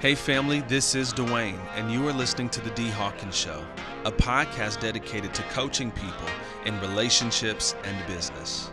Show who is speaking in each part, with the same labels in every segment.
Speaker 1: Hey, family, this is Dwayne, and you are listening to The D Hawkins Show, a podcast dedicated to coaching people in relationships and business.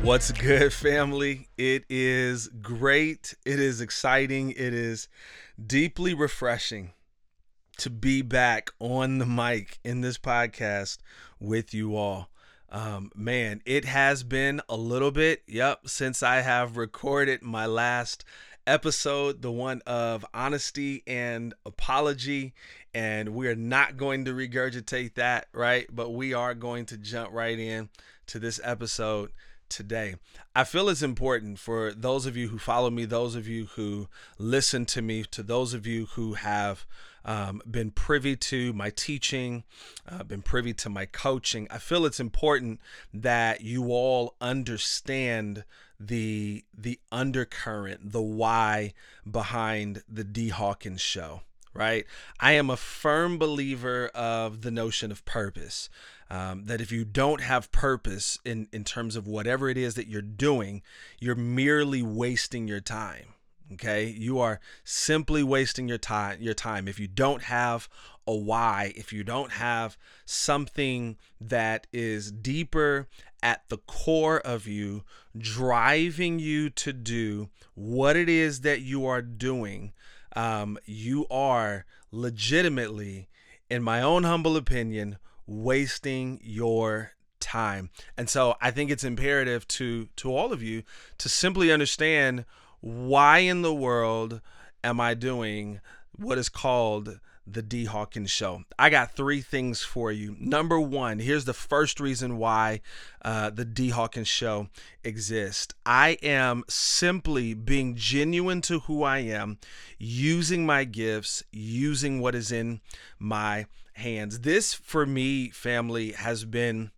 Speaker 1: What's good, family? It is great. It is exciting. It is deeply refreshing to be back on the mic in this podcast with you all. Um, man, it has been a little bit, yep, since I have recorded my last episode, the one of honesty and apology. And we are not going to regurgitate that, right? But we are going to jump right in to this episode today. I feel it's important for those of you who follow me, those of you who listen to me, to those of you who have um, been privy to my teaching, uh, been privy to my coaching. I feel it's important that you all understand the the undercurrent, the why behind the D Hawkins show. Right? I am a firm believer of the notion of purpose. Um, that if you don't have purpose in in terms of whatever it is that you're doing, you're merely wasting your time okay you are simply wasting your time your time if you don't have a why if you don't have something that is deeper at the core of you driving you to do what it is that you are doing um, you are legitimately in my own humble opinion wasting your time. And so i think it's imperative to to all of you to simply understand why in the world am I doing what is called the D Hawkins Show? I got three things for you. Number one, here's the first reason why uh, the D Hawkins Show exists. I am simply being genuine to who I am, using my gifts, using what is in my hands. This, for me, family, has been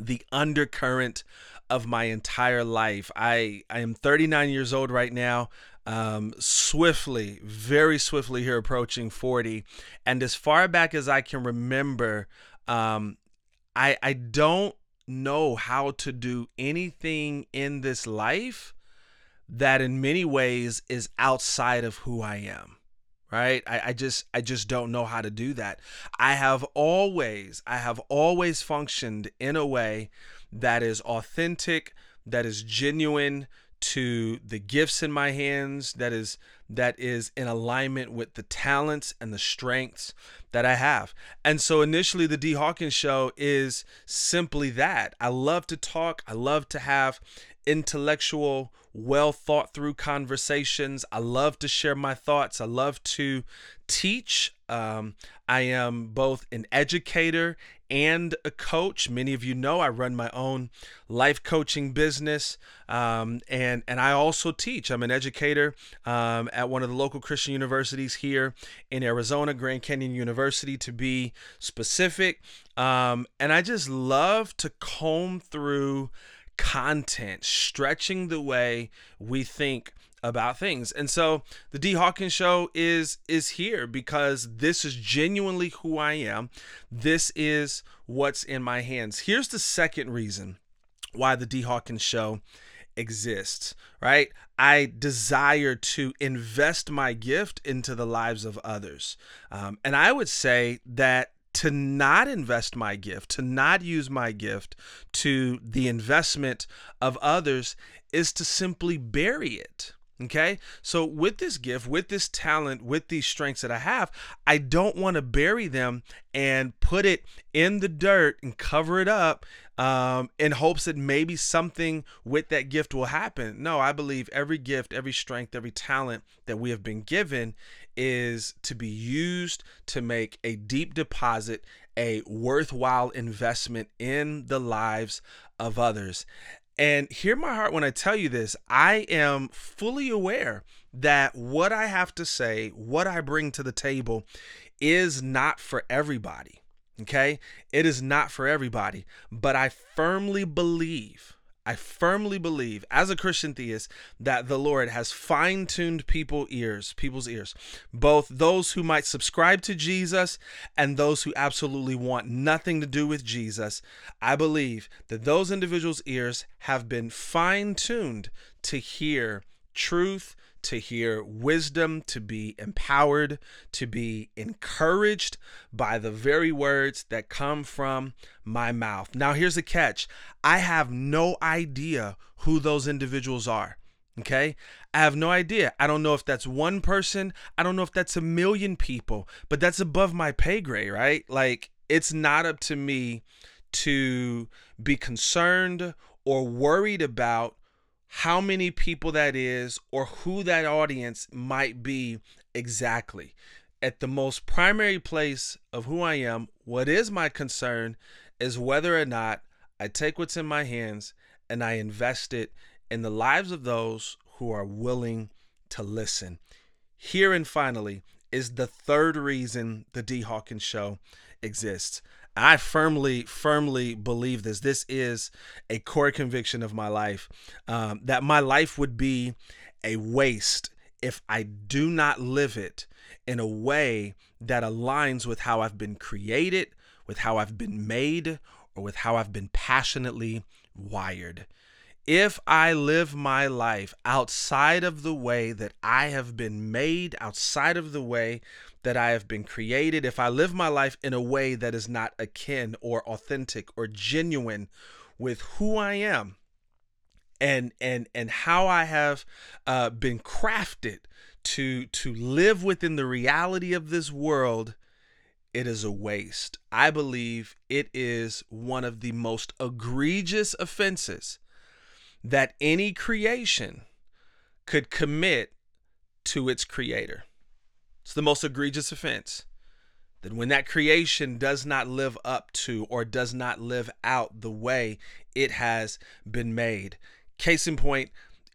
Speaker 1: the undercurrent of my entire life. I, I am 39 years old right now. Um, swiftly, very swiftly here approaching 40. And as far back as I can remember, um, I, I don't know how to do anything in this life that in many ways is outside of who I am right I, I just i just don't know how to do that i have always i have always functioned in a way that is authentic, that is genuine to the gifts in my hands, that is that is in alignment with the talents and the strengths that I have. And so initially the D Hawkins show is simply that. I love to talk, I love to have intellectual, well thought through conversations. I love to share my thoughts. I love to teach. Um, I am both an educator and a coach. Many of you know I run my own life coaching business, um, and and I also teach. I'm an educator um, at one of the local Christian universities here in Arizona, Grand Canyon University, to be specific. Um, and I just love to comb through content, stretching the way we think about things. And so the D Hawkins show is is here because this is genuinely who I am. This is what's in my hands. Here's the second reason why the D Hawkins show exists, right? I desire to invest my gift into the lives of others. Um, and I would say that to not invest my gift, to not use my gift to the investment of others is to simply bury it. Okay. So, with this gift, with this talent, with these strengths that I have, I don't want to bury them and put it in the dirt and cover it up um, in hopes that maybe something with that gift will happen. No, I believe every gift, every strength, every talent that we have been given is to be used to make a deep deposit, a worthwhile investment in the lives of others. And hear my heart when I tell you this I am fully aware that what I have to say, what I bring to the table, is not for everybody. Okay? It is not for everybody. But I firmly believe I firmly believe, as a Christian theist, that the Lord has fine tuned people ears, people's ears, both those who might subscribe to Jesus and those who absolutely want nothing to do with Jesus. I believe that those individuals' ears have been fine tuned to hear truth, to hear wisdom, to be empowered, to be encouraged by the very words that come from my mouth. Now, here's the catch I have no idea who those individuals are. Okay. I have no idea. I don't know if that's one person. I don't know if that's a million people, but that's above my pay grade, right? Like, it's not up to me to be concerned or worried about how many people that is or who that audience might be exactly. At the most primary place of who I am, what is my concern is whether or not I take what's in my hands and I invest it in the lives of those who are willing to listen. Here and finally is the third reason the D Hawkins show exists. I firmly, firmly believe this. This is a core conviction of my life um, that my life would be a waste if I do not live it in a way that aligns with how I've been created, with how I've been made, or with how I've been passionately wired. If I live my life outside of the way that I have been made, outside of the way that I have been created, if I live my life in a way that is not akin or authentic or genuine with who I am and and and how I have uh, been crafted to to live within the reality of this world, it is a waste. I believe it is one of the most egregious offenses that any creation could commit to its creator. It's the most egregious offense. That when that creation does not live up to or does not live out the way it has been made. Case in point,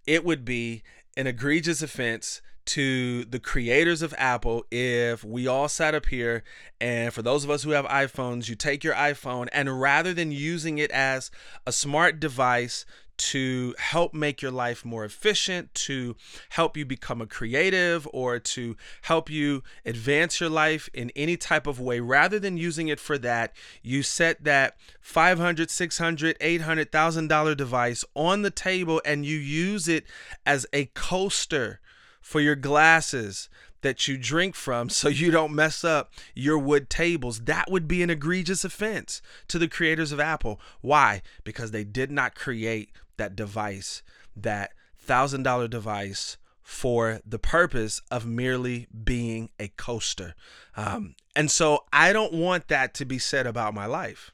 Speaker 1: it would be an egregious offense to the creators of Apple if we all sat up here and for those of us who have iPhones, you take your iPhone and rather than using it as a smart device to help make your life more efficient, to help you become a creative, or to help you advance your life in any type of way. Rather than using it for that, you set that 500, 600, 800,000 dollar device on the table and you use it as a coaster for your glasses that you drink from so you don't mess up your wood tables. That would be an egregious offense to the creators of Apple. Why? Because they did not create that device, that thousand dollar device for the purpose of merely being a coaster. Um, and so I don't want that to be said about my life.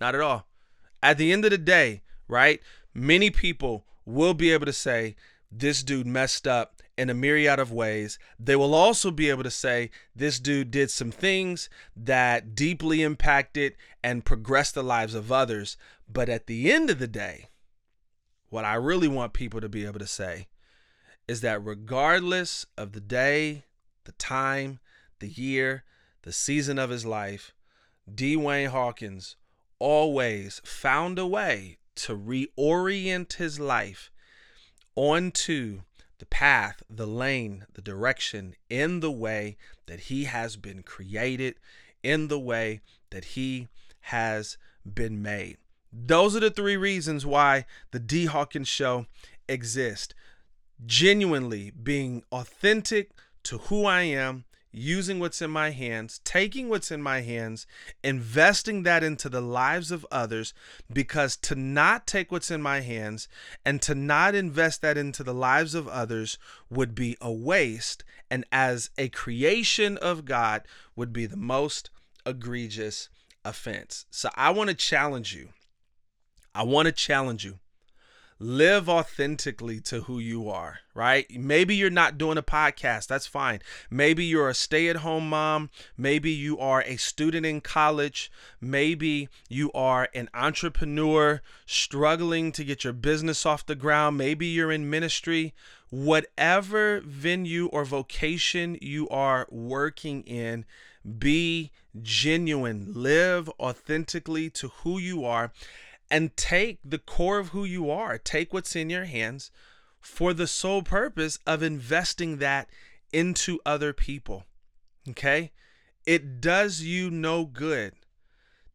Speaker 1: Not at all. At the end of the day, right? Many people will be able to say, this dude messed up in a myriad of ways. They will also be able to say, this dude did some things that deeply impacted and progressed the lives of others. But at the end of the day, what I really want people to be able to say is that regardless of the day, the time, the year, the season of his life, Dwayne Hawkins always found a way to reorient his life onto the path, the lane, the direction in the way that he has been created, in the way that he has been made. Those are the three reasons why the D Hawkins show exists. Genuinely being authentic to who I am, using what's in my hands, taking what's in my hands, investing that into the lives of others, because to not take what's in my hands and to not invest that into the lives of others would be a waste. And as a creation of God, would be the most egregious offense. So I want to challenge you I want to challenge you. Live authentically to who you are, right? Maybe you're not doing a podcast. That's fine. Maybe you're a stay at home mom. Maybe you are a student in college. Maybe you are an entrepreneur struggling to get your business off the ground. Maybe you're in ministry. Whatever venue or vocation you are working in, be genuine. Live authentically to who you are and take the core of who you are, take what's in your hands for the sole purpose of investing that into other people. Okay? It does you no good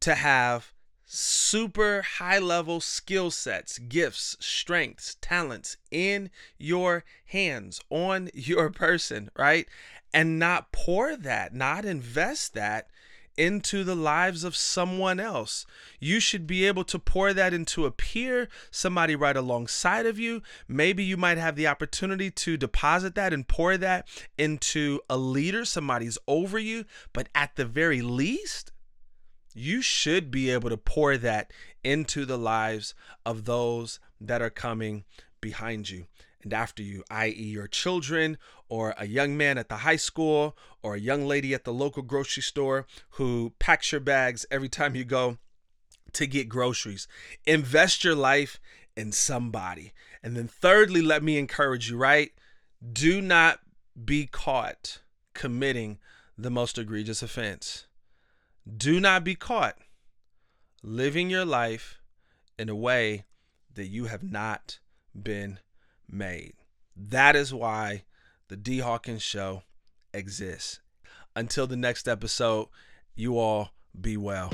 Speaker 1: to have super high level skill sets, gifts, strengths, talents in your hands, on your person, right? And not pour that, not invest that into the lives of someone else. You should be able to pour that into a peer, somebody right alongside of you. Maybe you might have the opportunity to deposit that and pour that into a leader, somebody's over you. But at the very least, you should be able to pour that into the lives of those that are coming behind you and after you, i.e., your children, or a young man at the high school, or a young lady at the local grocery store who packs your bags every time you go to get groceries. Invest your life in somebody. And then, thirdly, let me encourage you, right? Do not be caught committing the most egregious offense. Do not be caught living your life in a way that you have not been made. That is why the D Hawkins Show exists. Until the next episode, you all be well.